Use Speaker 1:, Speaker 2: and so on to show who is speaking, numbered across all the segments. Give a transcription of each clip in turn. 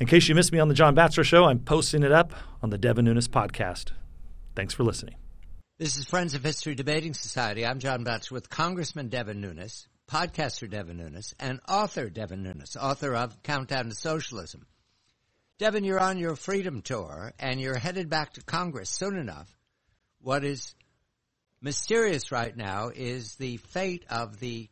Speaker 1: In case you missed me on the John Batchelor Show, I'm posting it up on the Devin Nunes podcast. Thanks for listening.
Speaker 2: This is Friends of History Debating Society. I'm John Batchelor with Congressman Devin Nunes, podcaster Devin Nunes, and author Devin Nunes, author of Countdown to Socialism. Devin, you're on your freedom tour and you're headed back to Congress soon enough. What is mysterious right now is the fate of the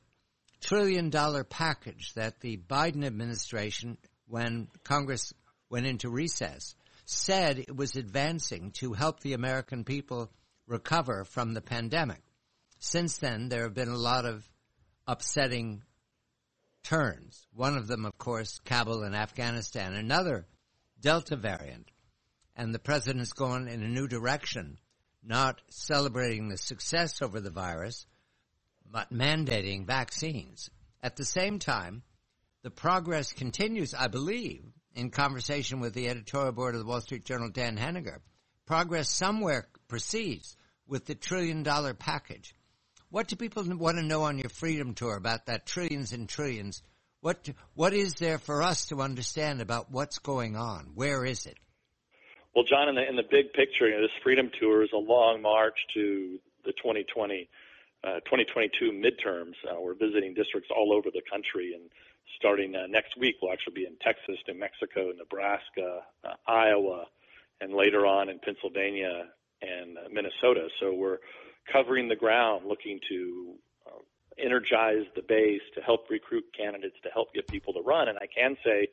Speaker 2: trillion dollar package that the Biden administration, when Congress went into recess, said it was advancing to help the American people recover from the pandemic. Since then, there have been a lot of upsetting turns. One of them, of course, Kabul and Afghanistan. Another, Delta variant. And the president's gone in a new direction not celebrating the success over the virus, but mandating vaccines. At the same time, the progress continues, I believe, in conversation with the editorial board of the Wall Street Journal, Dan Henninger. Progress somewhere proceeds with the trillion dollar package. What do people want to know on your freedom tour about that trillions and trillions? What, what is there for us to understand about what's going on? Where is it?
Speaker 3: Well, John, in the in the big picture, you know, this Freedom Tour is a long march to the 2020 uh, 2022 midterms. Uh, we're visiting districts all over the country, and starting uh, next week, we'll actually be in Texas, New Mexico, Nebraska, uh, Iowa, and later on in Pennsylvania and uh, Minnesota. So we're covering the ground, looking to uh, energize the base, to help recruit candidates, to help get people to run. And I can say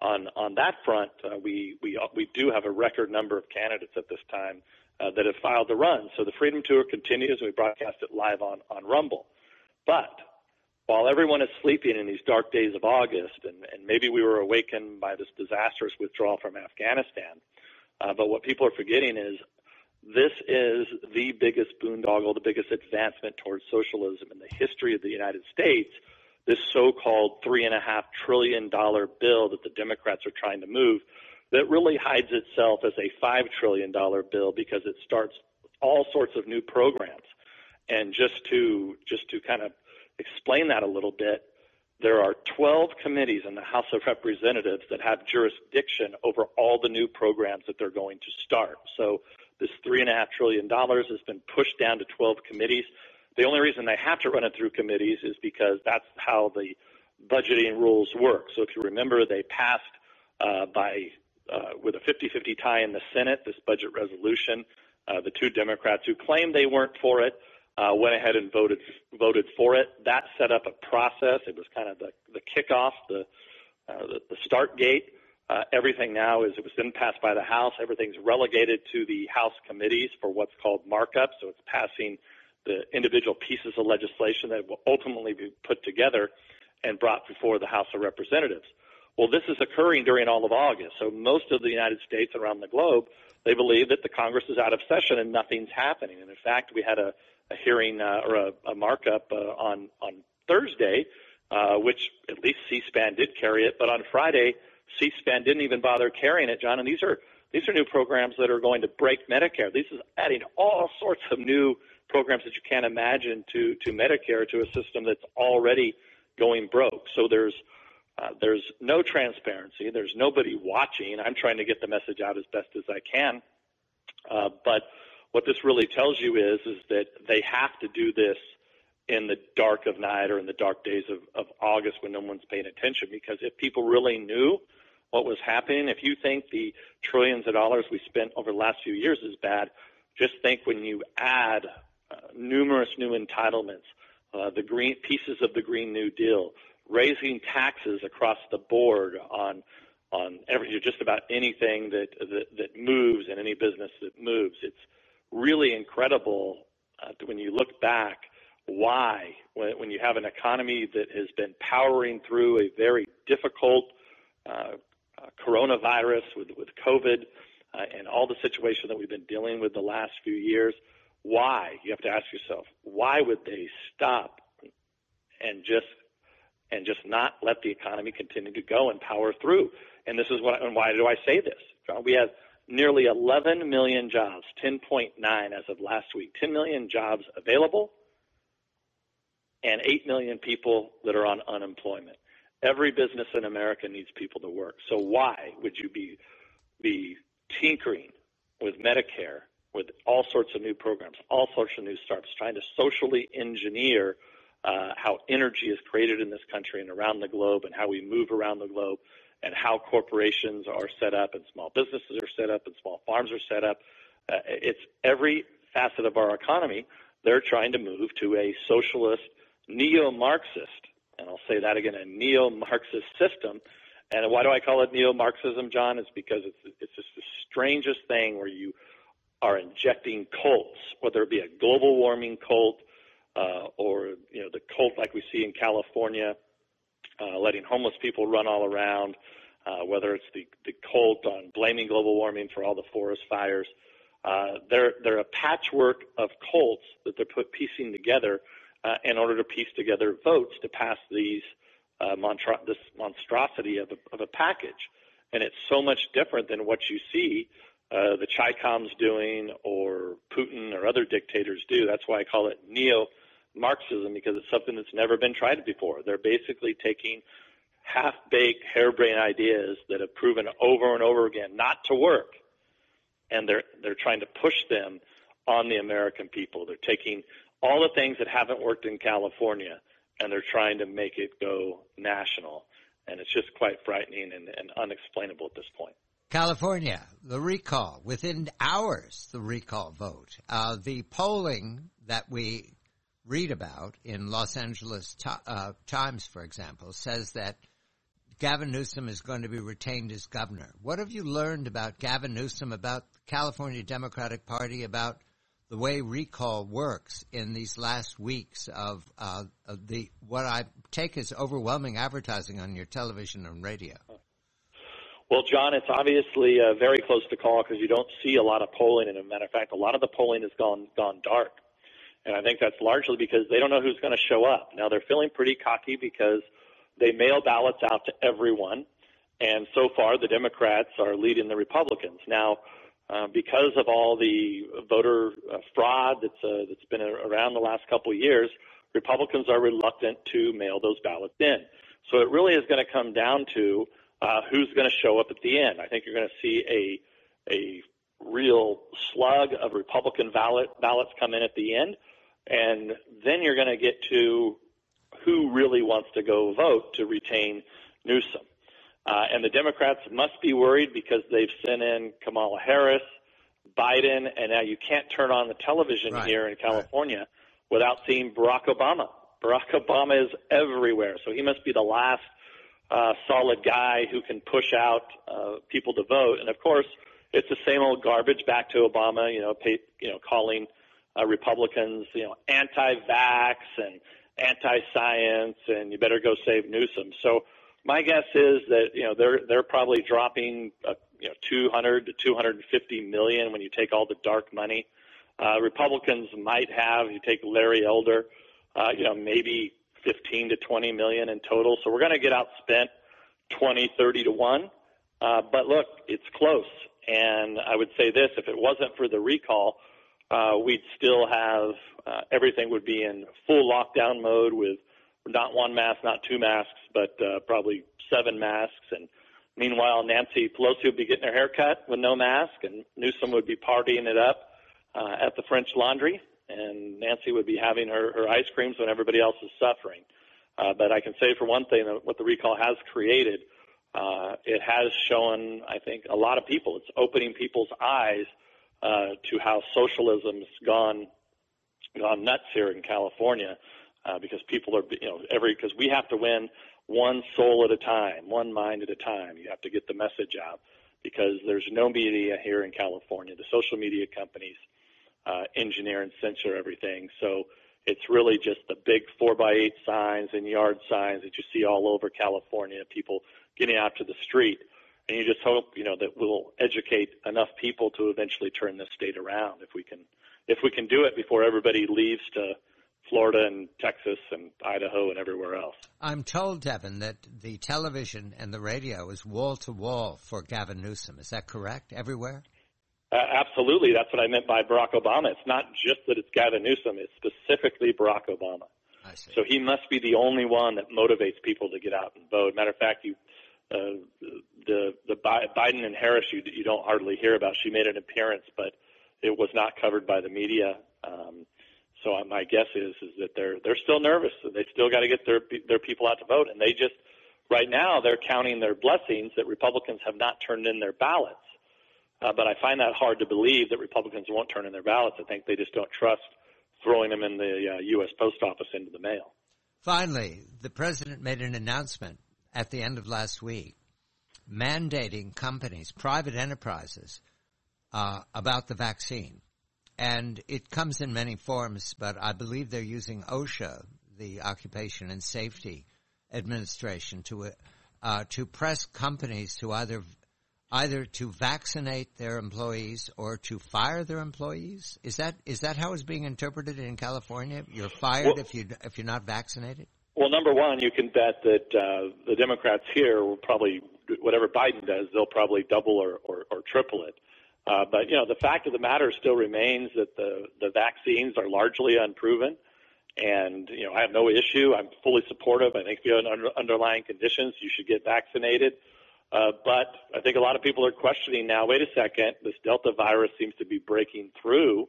Speaker 3: on on that front, uh, we we uh, we do have a record number of candidates at this time uh, that have filed the run. So the Freedom Tour continues, and we broadcast it live on on Rumble. But while everyone is sleeping in these dark days of August, and, and maybe we were awakened by this disastrous withdrawal from Afghanistan, uh, but what people are forgetting is this is the biggest boondoggle, the biggest advancement towards socialism in the history of the United States this and a half trillion dollar bill that the Democrats are trying to move that really hides itself as a five trillion dollar bill because it starts all sorts of new programs. And just to just to kind of explain that a little bit, there are 12 committees in the House of Representatives that have jurisdiction over all the new programs that they're going to start. So this three and a half trillion dollars has been pushed down to 12 committees. The only reason they have to run it through committees is because that's how the budgeting rules work. So if you remember, they passed uh, by uh, with a 50-50 tie in the Senate this budget resolution. Uh, the two Democrats who claimed they weren't for it uh, went ahead and voted voted for it. That set up a process. It was kind of the the kickoff, the uh, the, the start gate. Uh, everything now is it was then passed by the House. Everything's relegated to the House committees for what's called markup. So it's passing the individual pieces of legislation that will ultimately be put together and brought before the House of Representatives. Well, this is occurring during all of August. So most of the United States around the globe, they believe that the Congress is out of session and nothing's happening. And in fact, we had a, a hearing uh, or a, a markup uh, on on Thursday, uh, which at least C-SPAN did carry it, but on Friday, C-SPAN didn't even bother carrying it, John. And these are these are new programs that are going to break Medicare. This is adding all sorts of new programs that you can't imagine to to Medicare to a system that's already going broke. So there's uh, there's no transparency. There's nobody watching. I'm trying to get the message out as best as I can. Uh, but what this really tells you is is that they have to do this in the dark of night or in the dark days of, of August when no one's paying attention. Because if people really knew what was happening, if you think the trillions of dollars we spent over the last few years is bad, just think when you add uh, numerous new entitlements, uh, the green pieces of the Green New Deal, raising taxes across the board on on every just about anything that that, that moves and any business that moves. It's really incredible uh, when you look back why when, when you have an economy that has been powering through a very difficult uh, uh, coronavirus with with COVID uh, and all the situation that we've been dealing with the last few years why? You have to ask yourself, why would they stop and just and just not let the economy continue to go and power through? And this is what and why do I say this? John, We have nearly 11 million jobs, 10.9 as of last week, 10 million jobs available, and 8 million people that are on unemployment. Every business in America needs people to work. So why would you be be tinkering with Medicare, with all sorts of new programs, all sorts of new startups, trying to socially engineer uh, how energy is created in this country and around the globe, and how we move around the globe, and how corporations are set up, and small businesses are set up, and small farms are set up. Uh, it's every facet of our economy. They're trying to move to a socialist, neo-Marxist, and I'll say that again, a neo-Marxist system. And why do I call it neo-Marxism, John? It's because it's it's just the strangest thing where you are injecting cults, whether it be a global warming cult uh, or you know the cult like we see in California, uh, letting homeless people run all around, uh, whether it's the the cult on blaming global warming for all the forest fires. Uh, they're they're a patchwork of cults that they're put piecing together uh, in order to piece together votes to pass these uh, monstro- this monstrosity of a, of a package. And it's so much different than what you see uh, the Chi-Coms doing or Putin or other dictators do. That's why I call it neo Marxism because it's something that's never been tried before. They're basically taking half baked, harebrained ideas that have proven over and over again not to work, and they're they're trying to push them on the American people. They're taking all the things that haven't worked in California and they're trying to make it go national. And it's just quite frightening and, and unexplainable at this point.
Speaker 2: California, the recall, within hours, the recall vote. Uh, the polling that we read about in Los Angeles uh, Times, for example, says that Gavin Newsom is going to be retained as governor. What have you learned about Gavin Newsom, about the California Democratic Party, about the way recall works in these last weeks of, uh, of the what I take as overwhelming advertising on your television and radio?
Speaker 3: Well, John, it's obviously uh, very close to call because you don't see a lot of polling. And a matter of fact, a lot of the polling has gone gone dark, and I think that's largely because they don't know who's going to show up. Now they're feeling pretty cocky because they mail ballots out to everyone, and so far the Democrats are leading the Republicans. Now uh, because of all the voter uh, fraud that's uh, that's been around the last couple of years, Republicans are reluctant to mail those ballots in. So it really is going to come down to uh, who's going to show up at the end. I think you're going to see a a real slug of Republican ballot ballots come in at the end, and then you're going to get to who really wants to go vote to retain Newsom. Uh, and the Democrats must be worried because they've sent in Kamala Harris, Biden, and now you can't turn on the television right, here in California right. without seeing Barack Obama. Barack Obama is everywhere, so he must be the last uh, solid guy who can push out uh, people to vote. And of course, it's the same old garbage back to Obama. You know, pay, you know, calling uh, Republicans, you know, anti-vax and anti-science, and you better go save Newsom. So my guess is that you know they're they're probably dropping uh, you know 200 to 250 million when you take all the dark money. Uh, Republicans might have you take Larry Elder, uh, you know maybe 15 to 20 million in total. So we're going to get outspent 20, 30 to one. Uh, but look, it's close. And I would say this: if it wasn't for the recall, uh, we'd still have uh, everything would be in full lockdown mode with not one mask, not two masks, but uh, probably seven masks. And meanwhile, Nancy Pelosi would be getting her hair cut with no mask, and Newsom would be partying it up uh, at the French Laundry, and Nancy would be having her, her ice creams when everybody else is suffering. Uh, but I can say for one thing that what the recall has created, uh, it has shown, I think, a lot of people. It's opening people's eyes to how socialism's gone gone nuts here in California uh, because people are, you know, every because we have to win one soul at a time, one mind at a time. You have to get the message out because there's no media here in California. The social media companies uh, engineer and censor everything. So it's really just the big four by eight signs and yard signs that you see all over California. People getting out to the street, and you just hope you know that we'll educate enough people to eventually turn this state around. If we can, if we can do it before everybody leaves to Florida and Texas and Idaho and everywhere else.
Speaker 2: I'm told, Devin, that the television and the radio is wall to wall for Gavin Newsom. Is that correct? Everywhere?
Speaker 3: Uh, absolutely. That's what I meant by Barack Obama. It's not just that it's Gavin Newsom, it's specifically Barack Obama. So he must be the only one that motivates people to get out and vote. Matter of fact, you, uh, the the Biden and Harris you you don't hardly hear about. She made an appearance, but it was not covered by the media. Um, so my guess is is that they're they're still nervous. They still got to get their their people out to vote, and they just right now they're counting their blessings that Republicans have not turned in their ballots. Uh, but I find that hard to believe that Republicans won't turn in their ballots. I think they just don't trust throwing them in the uh, U.S. Post Office into the mail.
Speaker 2: Finally, the president made an announcement at the end of last week mandating companies, private enterprises, uh, about the vaccine. And it comes in many forms, but I believe they're using OSHA, the Occupation and Safety Administration, to uh, to press companies to either either to vaccinate their employees or to fire their employees. Is that is that how it's being interpreted in California? You're fired well, if you if you're not vaccinated.
Speaker 3: Well, number one, you can bet that uh, the Democrats here will probably whatever Biden does, they'll probably double or, or, or triple it. Uh, but you know, the fact of the matter still remains that the the vaccines are largely unproven, and you know, I have no issue. I'm fully supportive. I think if you have under, underlying conditions, you should get vaccinated. Uh, but I think a lot of people are questioning now. Wait a second, this Delta virus seems to be breaking through.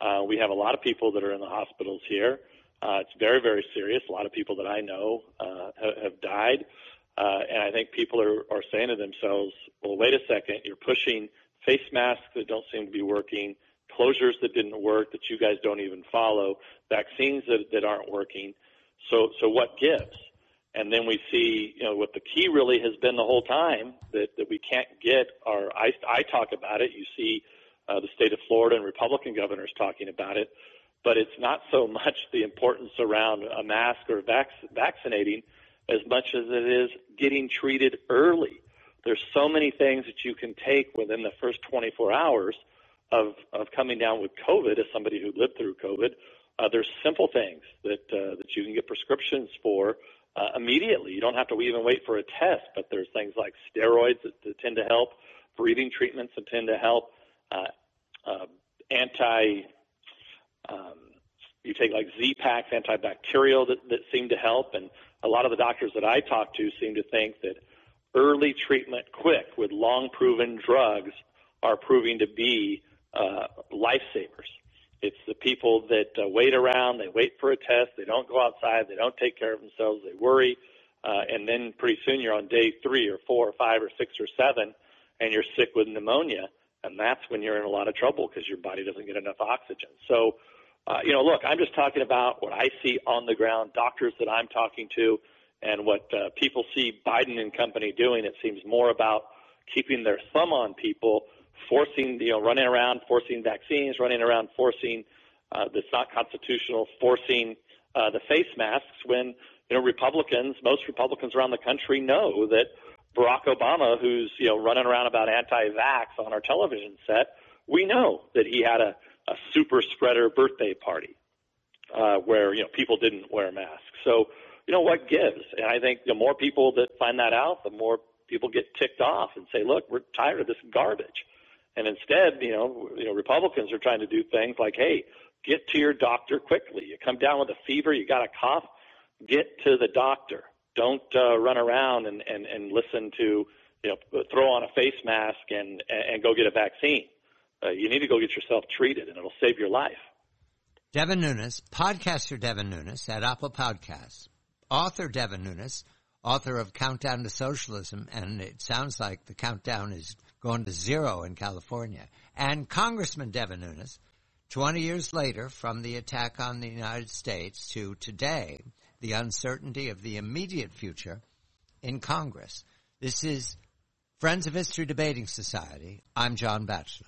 Speaker 3: Uh, we have a lot of people that are in the hospitals here. Uh, it's very, very serious. A lot of people that I know uh, have, have died. Uh, and I think people are, are saying to themselves, well, wait a second, you're pushing face masks that don't seem to be working, closures that didn't work that you guys don't even follow, vaccines that, that aren't working. So, so what gives? And then we see, you know, what the key really has been the whole time that, that we can't get our, I, I talk about it. You see uh, the state of Florida and Republican governors talking about it, but it's not so much the importance around a mask or vac- vaccinating as much as it is getting treated early there's so many things that you can take within the first 24 hours of, of coming down with COVID as somebody who lived through COVID. Uh, there's simple things that, uh, that you can get prescriptions for uh, immediately. You don't have to even wait for a test, but there's things like steroids that, that tend to help, breathing treatments that tend to help, uh, uh, anti, um, you take like Z-Paks, antibacterial that, that seem to help. And a lot of the doctors that I talk to seem to think that early treatment quick with long proven drugs are proving to be uh, lifesavers. It's the people that uh, wait around, they wait for a test, they don't go outside, they don't take care of themselves, they worry, uh, and then pretty soon you're on day three or four or five or six or seven, and you're sick with pneumonia, and that's when you're in a lot of trouble because your body doesn't get enough oxygen. So, uh, you know, look, I'm just talking about what I see on the ground, doctors that I'm talking to, and what uh, people see Biden and company doing, it seems more about keeping their thumb on people, forcing, you know, running around, forcing vaccines, running around, forcing uh, that's not constitutional, forcing uh, the face masks when, you know, Republicans, most Republicans around the country know that Barack Obama, who's, you know, running around about anti-vax on our television set, we know that he had a, a super spreader birthday party uh, where, you know, people didn't wear masks. So, you know what gives. And I think the more people that find that out, the more people get ticked off and say, "Look, we're tired of this garbage." And instead, you know, you know, Republicans are trying to do things like, "Hey, get to your doctor quickly. You come down with a fever, you got a cough, get to the doctor. Don't uh, run around and, and and listen to, you know, throw on a face mask and and go get a vaccine. Uh, you need to go get yourself treated, and it'll save your life."
Speaker 2: Devin Nunes, podcaster Devin Nunes at Apple Podcasts author Devin Nunes, author of Countdown to Socialism, and it sounds like the countdown is going to zero in California, and Congressman Devin Nunes, 20 years later from the attack on the United States to today, the uncertainty of the immediate future in Congress. This is Friends of History Debating Society. I'm John Batchelor.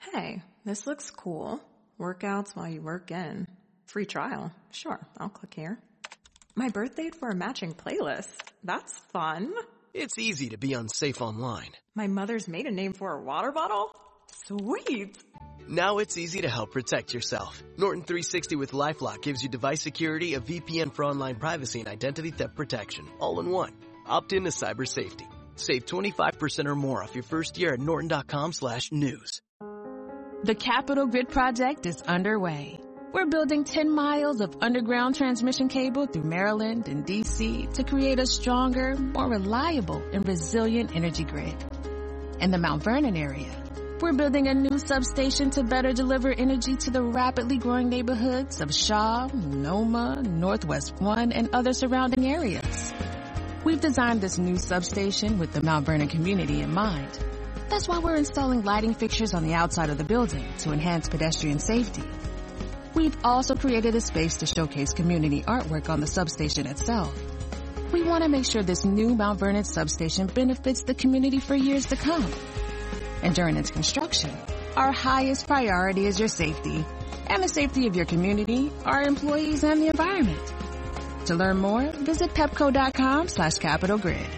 Speaker 4: Hey, this looks cool. Workouts while you work in. Free trial. Sure, I'll click here. My birthday for a matching playlist. That's fun.
Speaker 5: It's easy to be unsafe online.
Speaker 4: My mother's maiden name for a water bottle? Sweet.
Speaker 5: Now it's easy to help protect yourself. Norton 360 with LifeLock gives you device security, a VPN for online privacy, and identity theft protection, all in one. Opt in to cyber safety. Save 25% or more off your first year at norton.com slash news.
Speaker 6: The Capital Grid project is underway. We're building 10 miles of underground transmission cable through Maryland and DC to create a stronger, more reliable, and resilient energy grid. In the Mount Vernon area, we're building a new substation to better deliver energy to the rapidly growing neighborhoods of Shaw, Noma, Northwest One, and other surrounding areas. We've designed this new substation with the Mount Vernon community in mind. That's why we're installing lighting fixtures on the outside of the building to enhance pedestrian safety. We've also created a space to showcase community artwork on the substation itself. We want to make sure this new Mount Vernon substation benefits the community for years to come and during its construction. Our highest priority is your safety and the safety of your community, our employees, and the environment. To learn more, visit pepco.com slash capital grid.